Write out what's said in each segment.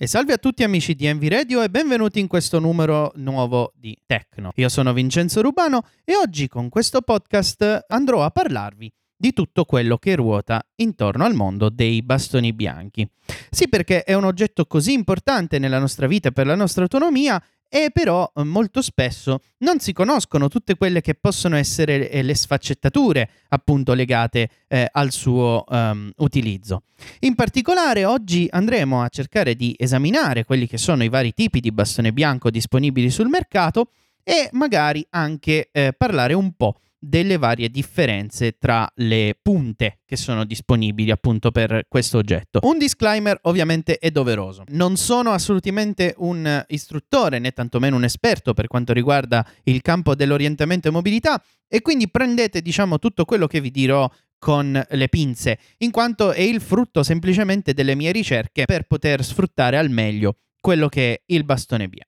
E salve a tutti amici di Envy Radio e benvenuti in questo numero nuovo di Tecno. Io sono Vincenzo Rubano e oggi con questo podcast andrò a parlarvi di tutto quello che ruota intorno al mondo dei bastoni bianchi. Sì, perché è un oggetto così importante nella nostra vita e per la nostra autonomia e però eh, molto spesso non si conoscono tutte quelle che possono essere eh, le sfaccettature appunto legate eh, al suo um, utilizzo. In particolare oggi andremo a cercare di esaminare quelli che sono i vari tipi di bastone bianco disponibili sul mercato e magari anche eh, parlare un po' delle varie differenze tra le punte che sono disponibili appunto per questo oggetto. Un disclaimer ovviamente è doveroso. Non sono assolutamente un istruttore né tantomeno un esperto per quanto riguarda il campo dell'orientamento e mobilità e quindi prendete diciamo tutto quello che vi dirò con le pinze, in quanto è il frutto semplicemente delle mie ricerche per poter sfruttare al meglio quello che è il bastone bianco.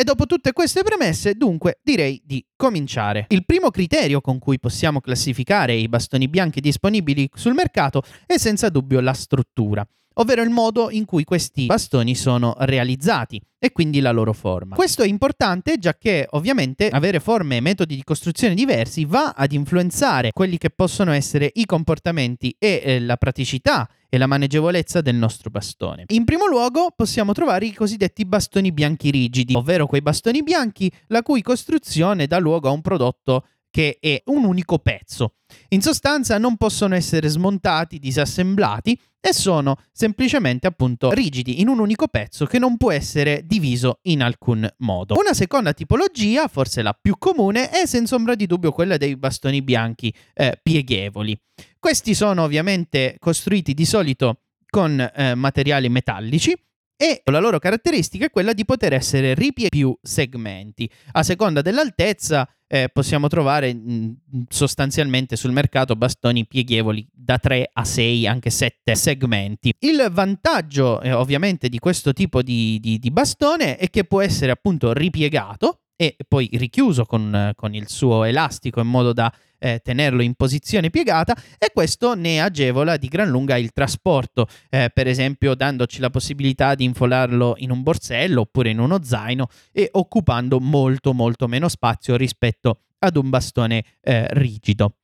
E dopo tutte queste premesse, dunque, direi di cominciare. Il primo criterio con cui possiamo classificare i bastoni bianchi disponibili sul mercato è senza dubbio la struttura ovvero il modo in cui questi bastoni sono realizzati e quindi la loro forma. Questo è importante già che ovviamente avere forme e metodi di costruzione diversi va ad influenzare quelli che possono essere i comportamenti e eh, la praticità e la maneggevolezza del nostro bastone. In primo luogo possiamo trovare i cosiddetti bastoni bianchi rigidi, ovvero quei bastoni bianchi la cui costruzione dà luogo a un prodotto che è un unico pezzo. In sostanza non possono essere smontati, disassemblati e sono semplicemente appunto rigidi in un unico pezzo che non può essere diviso in alcun modo. Una seconda tipologia, forse la più comune, è senza ombra di dubbio quella dei bastoni bianchi eh, pieghevoli. Questi sono ovviamente costruiti di solito con eh, materiali metallici e la loro caratteristica è quella di poter essere ripiegati più segmenti. A seconda dell'altezza eh, possiamo trovare mh, sostanzialmente sul mercato bastoni pieghevoli da 3 a 6, anche 7 segmenti. Il vantaggio eh, ovviamente di questo tipo di, di, di bastone è che può essere appunto ripiegato e poi richiuso con, con il suo elastico in modo da eh, tenerlo in posizione piegata e questo ne agevola di gran lunga il trasporto, eh, per esempio dandoci la possibilità di infolarlo in un borsello oppure in uno zaino e occupando molto molto meno spazio rispetto ad un bastone eh, rigido.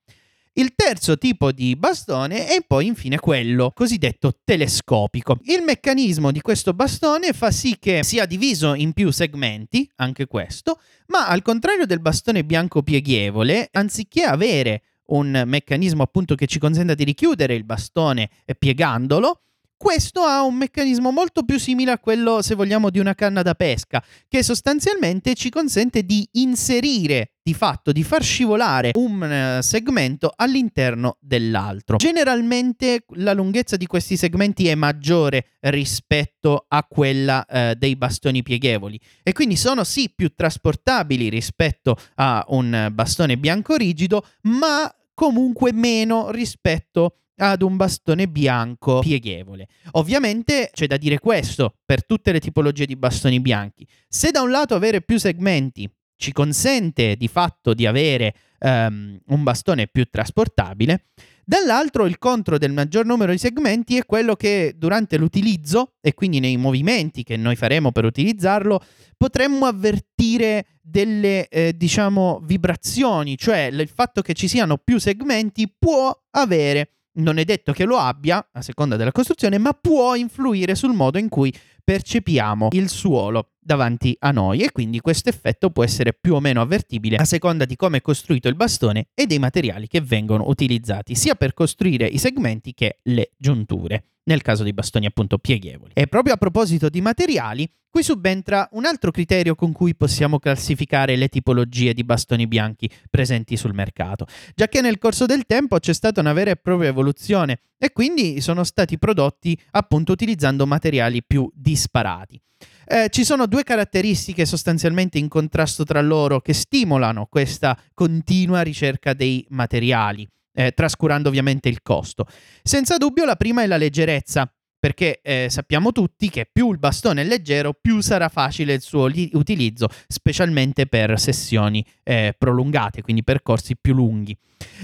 Il terzo tipo di bastone è poi infine quello cosiddetto telescopico. Il meccanismo di questo bastone fa sì che sia diviso in più segmenti, anche questo, ma al contrario del bastone bianco pieghevole, anziché avere un meccanismo appunto che ci consenta di richiudere il bastone piegandolo, questo ha un meccanismo molto più simile a quello, se vogliamo, di una canna da pesca, che sostanzialmente ci consente di inserire, di fatto, di far scivolare un uh, segmento all'interno dell'altro. Generalmente la lunghezza di questi segmenti è maggiore rispetto a quella uh, dei bastoni pieghevoli e quindi sono sì più trasportabili rispetto a un bastone bianco rigido, ma comunque meno rispetto a ad un bastone bianco pieghevole. Ovviamente c'è da dire questo per tutte le tipologie di bastoni bianchi. Se da un lato avere più segmenti ci consente di fatto di avere um, un bastone più trasportabile, dall'altro il contro del maggior numero di segmenti è quello che durante l'utilizzo e quindi nei movimenti che noi faremo per utilizzarlo potremmo avvertire delle eh, diciamo vibrazioni, cioè il fatto che ci siano più segmenti può avere non è detto che lo abbia, a seconda della costruzione, ma può influire sul modo in cui percepiamo il suolo davanti a noi e quindi questo effetto può essere più o meno avvertibile a seconda di come è costruito il bastone e dei materiali che vengono utilizzati sia per costruire i segmenti che le giunture nel caso dei bastoni appunto pieghevoli. E proprio a proposito di materiali, qui subentra un altro criterio con cui possiamo classificare le tipologie di bastoni bianchi presenti sul mercato, già che nel corso del tempo c'è stata una vera e propria evoluzione e quindi sono stati prodotti appunto utilizzando materiali più disparati. Eh, ci sono due caratteristiche sostanzialmente in contrasto tra loro che stimolano questa continua ricerca dei materiali eh, trascurando ovviamente il costo. Senza dubbio la prima è la leggerezza, perché eh, sappiamo tutti che più il bastone è leggero, più sarà facile il suo li- utilizzo, specialmente per sessioni eh, prolungate, quindi percorsi più lunghi.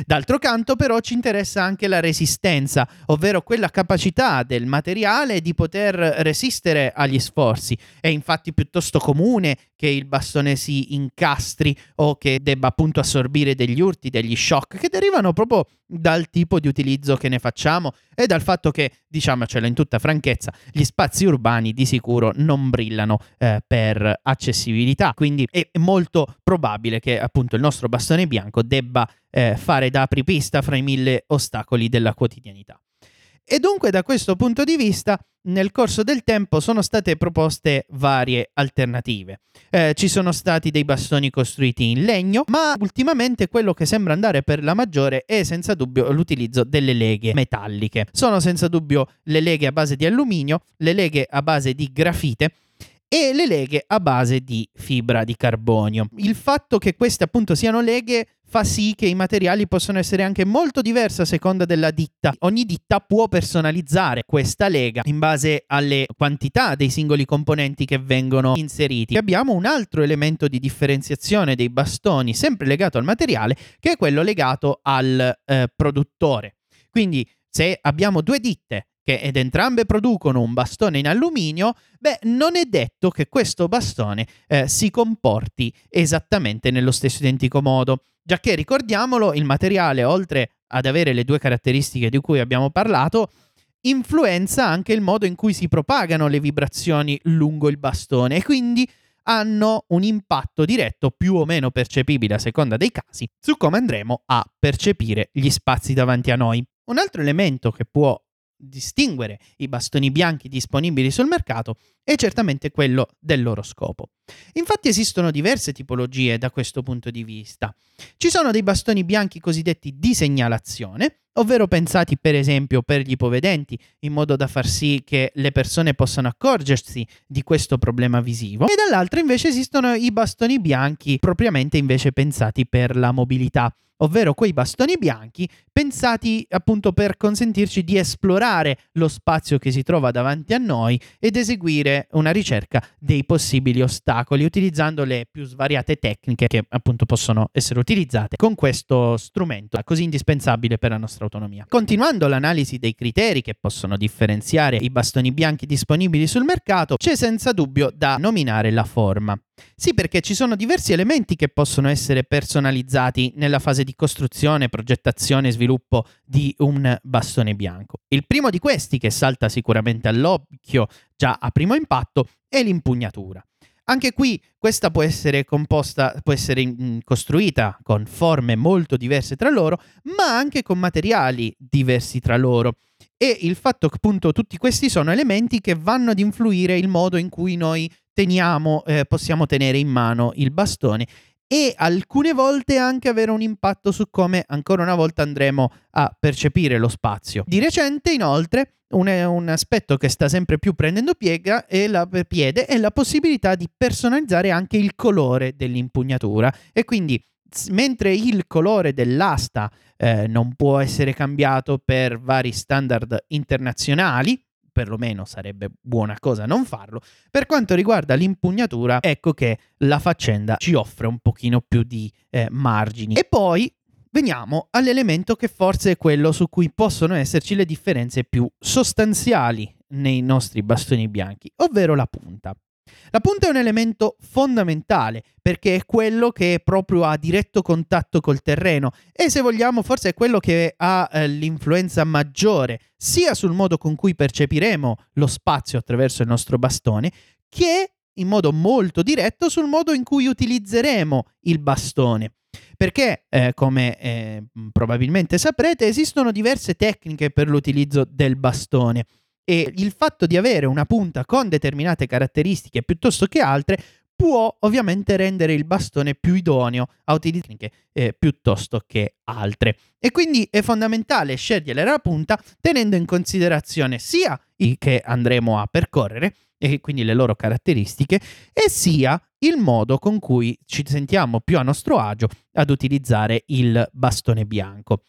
D'altro canto però ci interessa anche la resistenza, ovvero quella capacità del materiale di poter resistere agli sforzi. È infatti piuttosto comune che il bastone si incastri o che debba appunto assorbire degli urti, degli shock che derivano proprio dal tipo di utilizzo che ne facciamo e dal fatto che, diciamocelo in tutta franchezza, gli spazi urbani di sicuro non brillano eh, per accessibilità, quindi è molto probabile che appunto il nostro bastone bianco debba eh, fare da apripista fra i mille ostacoli della quotidianità. E dunque da questo punto di vista nel corso del tempo sono state proposte varie alternative. Eh, ci sono stati dei bastoni costruiti in legno, ma ultimamente quello che sembra andare per la maggiore è senza dubbio l'utilizzo delle leghe metalliche. Sono senza dubbio le leghe a base di alluminio, le leghe a base di grafite e le leghe a base di fibra di carbonio. Il fatto che queste appunto siano leghe fa sì che i materiali possano essere anche molto diversi a seconda della ditta. Ogni ditta può personalizzare questa lega in base alle quantità dei singoli componenti che vengono inseriti. Abbiamo un altro elemento di differenziazione dei bastoni, sempre legato al materiale, che è quello legato al eh, produttore. Quindi se abbiamo due ditte che ed entrambe producono un bastone in alluminio, beh, non è detto che questo bastone eh, si comporti esattamente nello stesso identico modo, già che ricordiamolo, il materiale, oltre ad avere le due caratteristiche di cui abbiamo parlato, influenza anche il modo in cui si propagano le vibrazioni lungo il bastone e quindi hanno un impatto diretto più o meno percepibile a seconda dei casi su come andremo a percepire gli spazi davanti a noi. Un altro elemento che può distinguere i bastoni bianchi disponibili sul mercato è certamente quello del loro scopo. Infatti esistono diverse tipologie da questo punto di vista. Ci sono dei bastoni bianchi cosiddetti di segnalazione, ovvero pensati per esempio per gli ipovedenti, in modo da far sì che le persone possano accorgersi di questo problema visivo, e dall'altro invece esistono i bastoni bianchi propriamente invece pensati per la mobilità, ovvero quei bastoni bianchi pensati appunto per consentirci di esplorare lo spazio che si trova davanti a noi ed eseguire una ricerca dei possibili ostacoli utilizzando le più svariate tecniche che appunto possono essere utilizzate con questo strumento così indispensabile per la nostra autonomia. Continuando l'analisi dei criteri che possono differenziare i bastoni bianchi disponibili sul mercato, c'è senza dubbio da nominare la forma. Sì, perché ci sono diversi elementi che possono essere personalizzati nella fase di costruzione, progettazione e sviluppo di un bastone bianco. Il primo di questi, che salta sicuramente all'occhio già a primo impatto, è l'impugnatura. Anche qui questa può essere composta, può essere costruita con forme molto diverse tra loro, ma anche con materiali diversi tra loro. E il fatto che appunto tutti questi sono elementi che vanno ad influire il modo in cui noi teniamo, eh, possiamo tenere in mano il bastone e alcune volte anche avere un impatto su come ancora una volta andremo a percepire lo spazio. Di recente, inoltre, un, un aspetto che sta sempre più prendendo piega è la, piede è la possibilità di personalizzare anche il colore dell'impugnatura e quindi mentre il colore dell'asta eh, non può essere cambiato per vari standard internazionali, perlomeno sarebbe buona cosa non farlo. Per quanto riguarda l'impugnatura, ecco che la faccenda ci offre un pochino più di eh, margini. E poi veniamo all'elemento che forse è quello su cui possono esserci le differenze più sostanziali nei nostri bastoni bianchi, ovvero la punta. La punta è un elemento fondamentale perché è quello che è proprio a diretto contatto col terreno e se vogliamo forse è quello che ha eh, l'influenza maggiore sia sul modo con cui percepiremo lo spazio attraverso il nostro bastone che in modo molto diretto sul modo in cui utilizzeremo il bastone. Perché, eh, come eh, probabilmente saprete, esistono diverse tecniche per l'utilizzo del bastone e il fatto di avere una punta con determinate caratteristiche piuttosto che altre può ovviamente rendere il bastone più idoneo a utilizzare eh, piuttosto che altre. E quindi è fondamentale scegliere la punta tenendo in considerazione sia i che andremo a percorrere e quindi le loro caratteristiche e sia il modo con cui ci sentiamo più a nostro agio ad utilizzare il bastone bianco.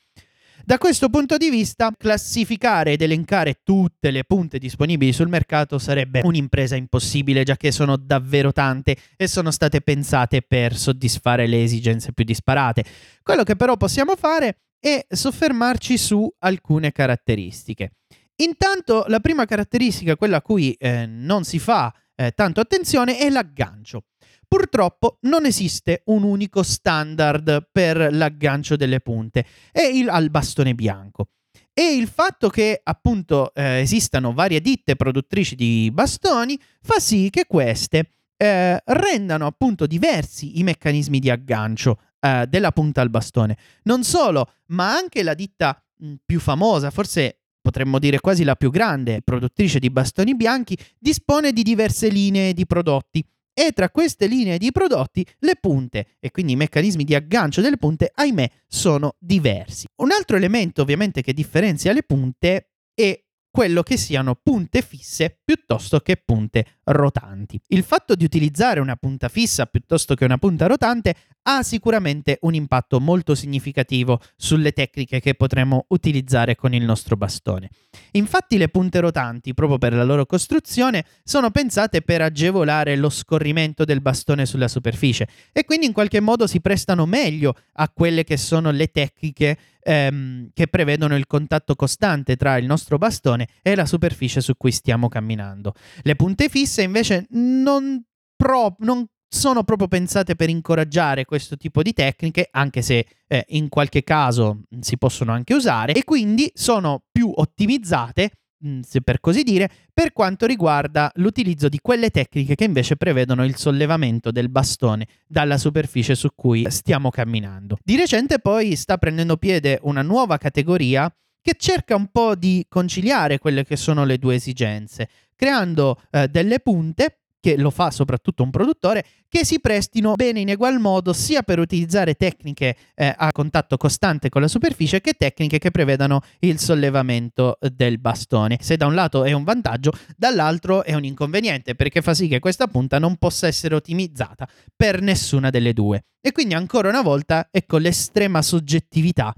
Da questo punto di vista, classificare ed elencare tutte le punte disponibili sul mercato sarebbe un'impresa impossibile, già che sono davvero tante e sono state pensate per soddisfare le esigenze più disparate. Quello che però possiamo fare è soffermarci su alcune caratteristiche. Intanto, la prima caratteristica, quella a cui eh, non si fa eh, tanto attenzione, è l'aggancio. Purtroppo non esiste un unico standard per l'aggancio delle punte e il, al bastone bianco. E il fatto che appunto eh, esistano varie ditte produttrici di bastoni fa sì che queste eh, rendano appunto diversi i meccanismi di aggancio eh, della punta al bastone. Non solo, ma anche la ditta mh, più famosa, forse potremmo dire quasi la più grande produttrice di bastoni bianchi, dispone di diverse linee di prodotti e tra queste linee di prodotti le punte e quindi i meccanismi di aggancio delle punte, ahimè, sono diversi. Un altro elemento ovviamente che differenzia le punte è quello che siano punte fisse piuttosto che punte rotanti. Il fatto di utilizzare una punta fissa piuttosto che una punta rotante ha sicuramente un impatto molto significativo sulle tecniche che potremo utilizzare con il nostro bastone. Infatti le punte rotanti, proprio per la loro costruzione, sono pensate per agevolare lo scorrimento del bastone sulla superficie e quindi in qualche modo si prestano meglio a quelle che sono le tecniche ehm, che prevedono il contatto costante tra il nostro bastone e la superficie su cui stiamo camminando. Le punte fisse invece non, pro- non sono proprio pensate per incoraggiare questo tipo di tecniche, anche se eh, in qualche caso si possono anche usare, e quindi sono più ottimizzate Mm, se per così dire, per quanto riguarda l'utilizzo di quelle tecniche che invece prevedono il sollevamento del bastone dalla superficie su cui stiamo camminando. Di recente poi sta prendendo piede una nuova categoria che cerca un po' di conciliare quelle che sono le due esigenze, creando eh, delle punte che lo fa soprattutto un produttore, che si prestino bene in egual modo sia per utilizzare tecniche eh, a contatto costante con la superficie che tecniche che prevedano il sollevamento del bastone. Se da un lato è un vantaggio, dall'altro è un inconveniente perché fa sì che questa punta non possa essere ottimizzata per nessuna delle due. E quindi ancora una volta ecco l'estrema soggettività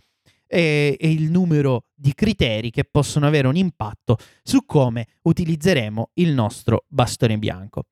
e, e il numero di criteri che possono avere un impatto su come utilizzeremo il nostro bastone bianco.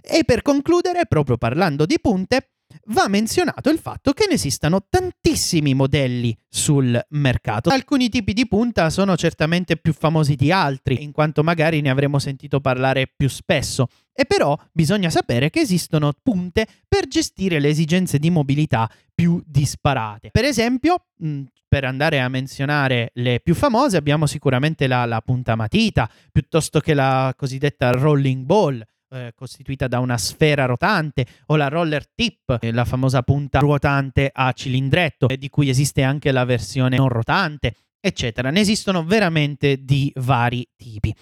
E per concludere, proprio parlando di punte, va menzionato il fatto che ne esistano tantissimi modelli sul mercato. Alcuni tipi di punta sono certamente più famosi di altri, in quanto magari ne avremo sentito parlare più spesso, e però bisogna sapere che esistono punte per gestire le esigenze di mobilità più disparate. Per esempio, mh, per andare a menzionare le più famose, abbiamo sicuramente la, la punta matita, piuttosto che la cosiddetta rolling ball, eh, costituita da una sfera rotante, o la roller tip, la famosa punta ruotante a cilindretto, di cui esiste anche la versione non rotante, eccetera. Ne esistono veramente di vari tipi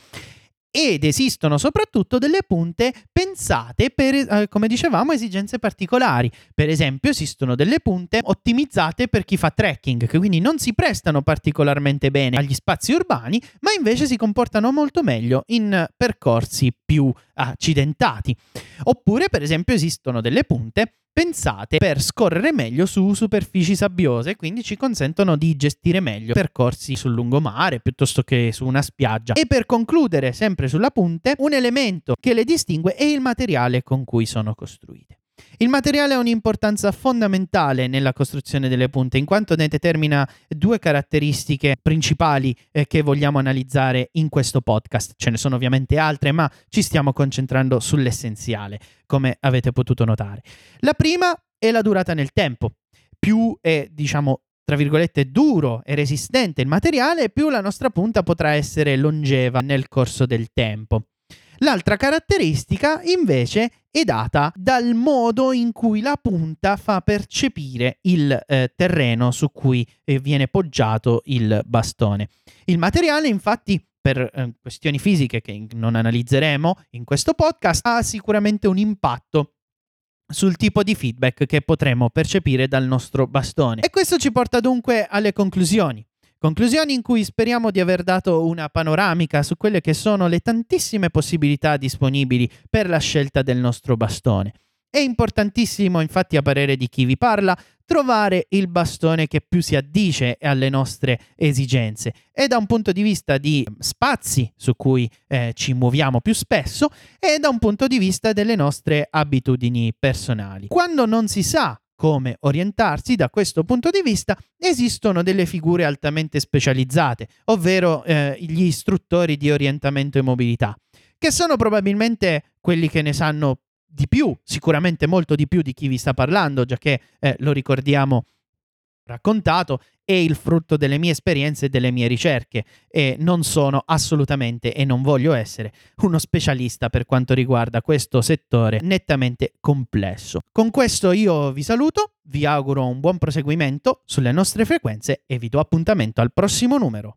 ed esistono soprattutto delle punte pensate per, eh, come dicevamo, esigenze particolari. Per esempio, esistono delle punte ottimizzate per chi fa trekking, che quindi non si prestano particolarmente bene agli spazi urbani, ma invece si comportano molto meglio in percorsi più accidentati. Oppure, per esempio, esistono delle punte pensate per scorrere meglio su superfici sabbiose e quindi ci consentono di gestire meglio percorsi sul lungomare piuttosto che su una spiaggia. E per concludere, sempre sulla punte, un elemento che le distingue è il materiale con cui sono costruite. Il materiale ha un'importanza fondamentale nella costruzione delle punte, in quanto ne determina due caratteristiche principali eh, che vogliamo analizzare in questo podcast. Ce ne sono ovviamente altre, ma ci stiamo concentrando sull'essenziale, come avete potuto notare. La prima è la durata nel tempo. Più è, diciamo, tra virgolette, duro e resistente il materiale, più la nostra punta potrà essere longeva nel corso del tempo. L'altra caratteristica invece è data dal modo in cui la punta fa percepire il eh, terreno su cui eh, viene poggiato il bastone. Il materiale infatti per eh, questioni fisiche che non analizzeremo in questo podcast ha sicuramente un impatto sul tipo di feedback che potremo percepire dal nostro bastone. E questo ci porta dunque alle conclusioni. Conclusioni in cui speriamo di aver dato una panoramica su quelle che sono le tantissime possibilità disponibili per la scelta del nostro bastone. È importantissimo, infatti, a parere di chi vi parla, trovare il bastone che più si addice alle nostre esigenze e da un punto di vista di spazi su cui eh, ci muoviamo più spesso e da un punto di vista delle nostre abitudini personali. Quando non si sa come orientarsi da questo punto di vista, esistono delle figure altamente specializzate, ovvero eh, gli istruttori di orientamento e mobilità, che sono probabilmente quelli che ne sanno di più, sicuramente molto di più di chi vi sta parlando, già che eh, lo ricordiamo raccontato, è il frutto delle mie esperienze e delle mie ricerche e non sono assolutamente e non voglio essere uno specialista per quanto riguarda questo settore nettamente complesso. Con questo io vi saluto, vi auguro un buon proseguimento sulle nostre frequenze e vi do appuntamento al prossimo numero.